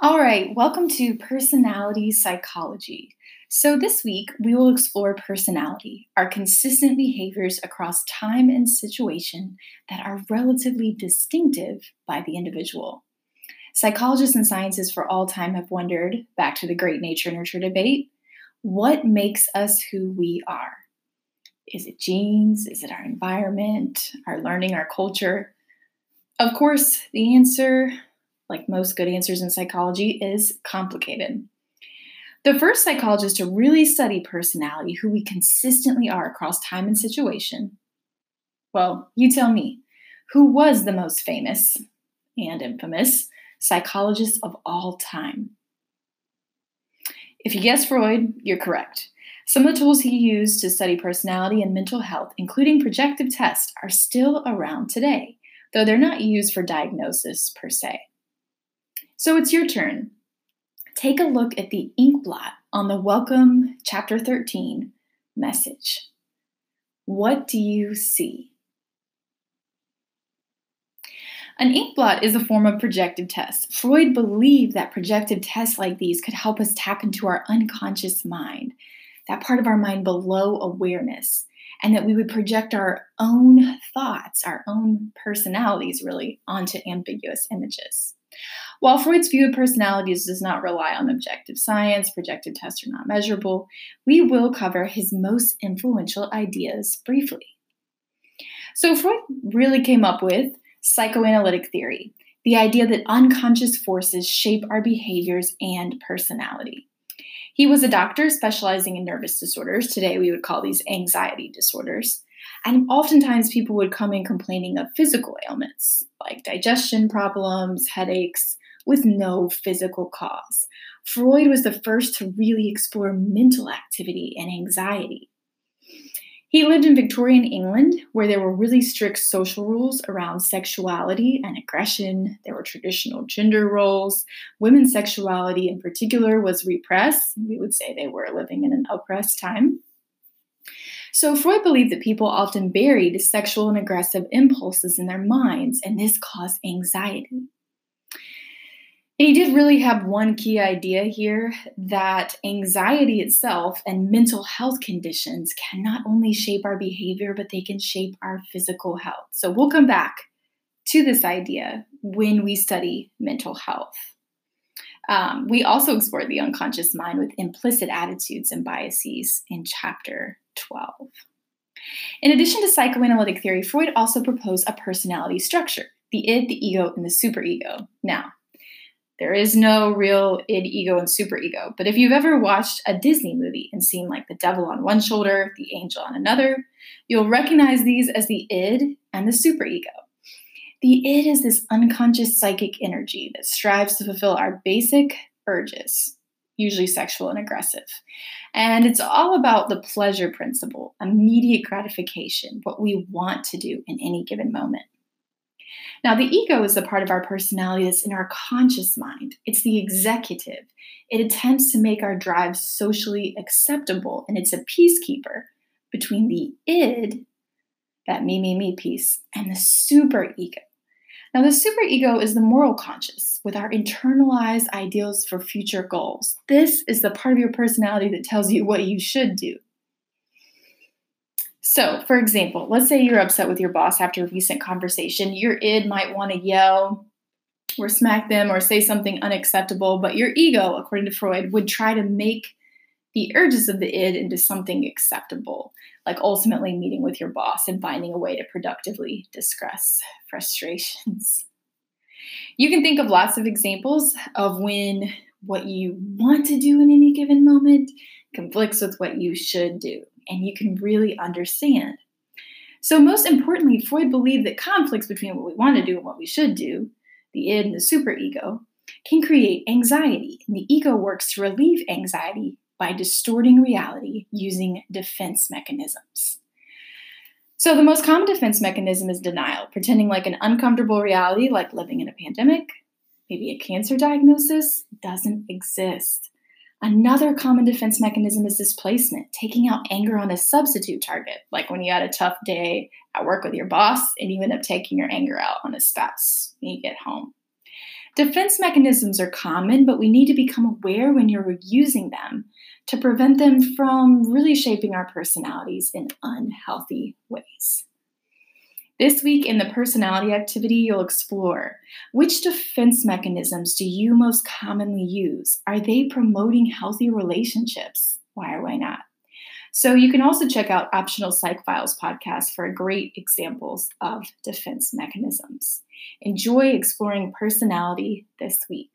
All right, welcome to Personality Psychology. So, this week we will explore personality, our consistent behaviors across time and situation that are relatively distinctive by the individual. Psychologists and scientists for all time have wondered, back to the great nature nurture debate, what makes us who we are? Is it genes? Is it our environment, our learning, our culture? Of course, the answer like most good answers in psychology, is complicated. The first psychologist to really study personality, who we consistently are across time and situation, well, you tell me, who was the most famous and infamous psychologist of all time? If you guess Freud, you're correct. Some of the tools he used to study personality and mental health, including projective tests, are still around today, though they're not used for diagnosis per se. So it's your turn. Take a look at the ink blot on the Welcome Chapter 13 message. What do you see? An ink blot is a form of projective test. Freud believed that projective tests like these could help us tap into our unconscious mind, that part of our mind below awareness, and that we would project our own thoughts, our own personalities, really, onto ambiguous images. While Freud's view of personalities does not rely on objective science, projective tests are not measurable, we will cover his most influential ideas briefly. So, Freud really came up with psychoanalytic theory, the idea that unconscious forces shape our behaviors and personality. He was a doctor specializing in nervous disorders. Today, we would call these anxiety disorders. And oftentimes, people would come in complaining of physical ailments like digestion problems, headaches, with no physical cause. Freud was the first to really explore mental activity and anxiety. He lived in Victorian England, where there were really strict social rules around sexuality and aggression. There were traditional gender roles. Women's sexuality, in particular, was repressed. We would say they were living in an oppressed time. So, Freud believed that people often buried sexual and aggressive impulses in their minds, and this caused anxiety. And he did really have one key idea here that anxiety itself and mental health conditions can not only shape our behavior, but they can shape our physical health. So we'll come back to this idea when we study mental health. Um, we also explore the unconscious mind with implicit attitudes and biases in chapter 12. In addition to psychoanalytic theory, Freud also proposed a personality structure the id, the ego, and the superego. Now, there is no real id, ego, and superego. But if you've ever watched a Disney movie and seen like the devil on one shoulder, the angel on another, you'll recognize these as the id and the superego. The id is this unconscious psychic energy that strives to fulfill our basic urges, usually sexual and aggressive. And it's all about the pleasure principle, immediate gratification, what we want to do in any given moment. Now, the ego is the part of our personality that's in our conscious mind. It's the executive. It attempts to make our drives socially acceptable, and it's a peacekeeper between the id, that me, me, me piece, and the super ego. Now, the superego is the moral conscious with our internalized ideals for future goals. This is the part of your personality that tells you what you should do. So, for example, let's say you're upset with your boss after a recent conversation. Your id might want to yell or smack them or say something unacceptable, but your ego, according to Freud, would try to make the urges of the id into something acceptable, like ultimately meeting with your boss and finding a way to productively discuss frustrations. You can think of lots of examples of when what you want to do in any given moment conflicts with what you should do and you can really understand. So, most importantly, Freud believed that conflicts between what we want to do and what we should do, the id and the superego, can create anxiety. And the ego works to relieve anxiety by distorting reality using defense mechanisms. So, the most common defense mechanism is denial, pretending like an uncomfortable reality, like living in a pandemic, maybe a cancer diagnosis, doesn't exist. Another common defense mechanism is displacement, taking out anger on a substitute target, like when you had a tough day at work with your boss and you end up taking your anger out on a spouse when you get home. Defense mechanisms are common, but we need to become aware when you're using them to prevent them from really shaping our personalities in unhealthy ways. This week in the personality activity, you'll explore which defense mechanisms do you most commonly use? Are they promoting healthy relationships? Why or why not? So you can also check out Optional Psych Files podcast for great examples of defense mechanisms. Enjoy exploring personality this week.